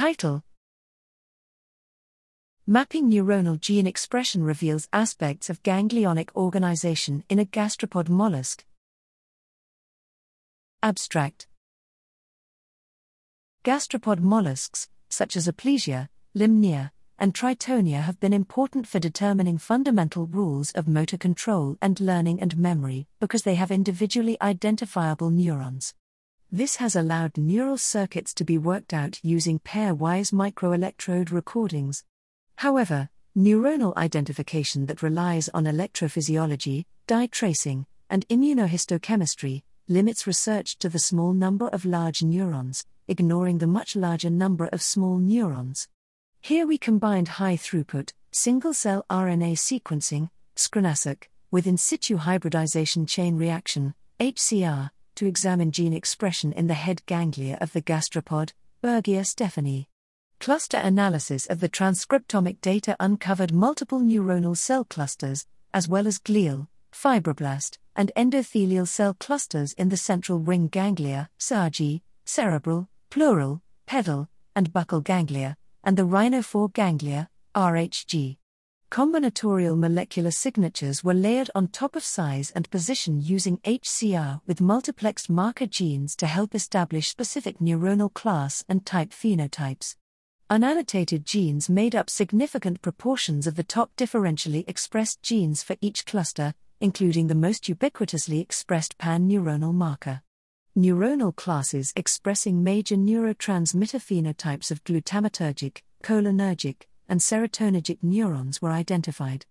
Title Mapping neuronal gene expression reveals aspects of ganglionic organization in a gastropod mollusk. Abstract Gastropod mollusks, such as Aplysia, Lymnaea, and Tritonia, have been important for determining fundamental rules of motor control and learning and memory because they have individually identifiable neurons. This has allowed neural circuits to be worked out using pairwise microelectrode recordings. However, neuronal identification that relies on electrophysiology, dye tracing, and immunohistochemistry limits research to the small number of large neurons, ignoring the much larger number of small neurons. Here we combined high throughput, single cell RNA sequencing, SCRNA-seq, with in situ hybridization chain reaction, HCR, to examine gene expression in the head ganglia of the gastropod, Berghia stephani. Cluster analysis of the transcriptomic data uncovered multiple neuronal cell clusters, as well as glial, fibroblast, and endothelial cell clusters in the central ring ganglia, Sagi, cerebral, pleural, pedal, and buccal ganglia, and the rhinophore ganglia, RHG. Combinatorial molecular signatures were layered on top of size and position using HCR with multiplexed marker genes to help establish specific neuronal class and type phenotypes. Unannotated genes made up significant proportions of the top differentially expressed genes for each cluster, including the most ubiquitously expressed pan neuronal marker neuronal classes expressing major neurotransmitter phenotypes of glutamatergic, cholinergic, and serotonergic neurons were identified.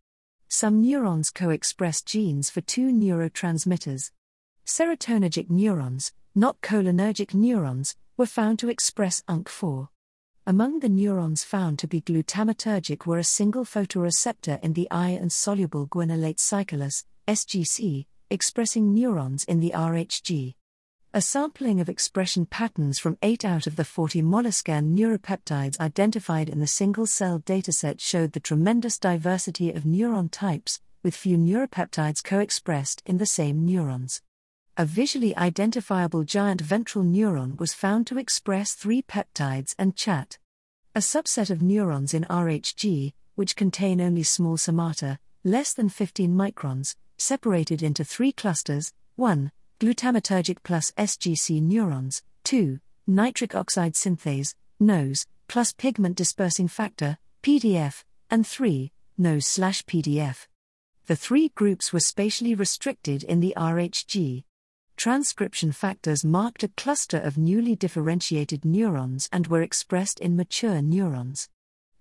Some neurons co express genes for two neurotransmitters. Serotonergic neurons, not cholinergic neurons, were found to express UNC4. Among the neurons found to be glutamatergic were a single photoreceptor in the eye and soluble guanylate cyclase, SGC, expressing neurons in the RHG. A sampling of expression patterns from 8 out of the 40 molluscan neuropeptides identified in the single cell dataset showed the tremendous diversity of neuron types, with few neuropeptides co expressed in the same neurons. A visually identifiable giant ventral neuron was found to express three peptides and ChAT. A subset of neurons in RHG, which contain only small somata, less than 15 microns, separated into three clusters 1 glutamatergic plus SGC neurons, 2. Nitric oxide synthase, NOS, plus pigment dispersing factor, PDF, and 3. NOS slash PDF. The three groups were spatially restricted in the RHG. Transcription factors marked a cluster of newly differentiated neurons and were expressed in mature neurons.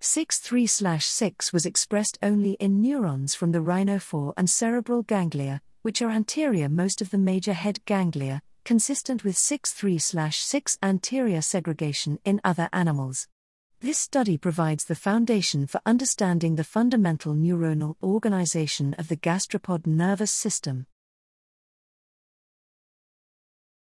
6.3 6 was expressed only in neurons from the rhinophore and cerebral ganglia, which are anterior most of the major head ganglia, consistent with 6.3 6 anterior segregation in other animals. This study provides the foundation for understanding the fundamental neuronal organization of the gastropod nervous system.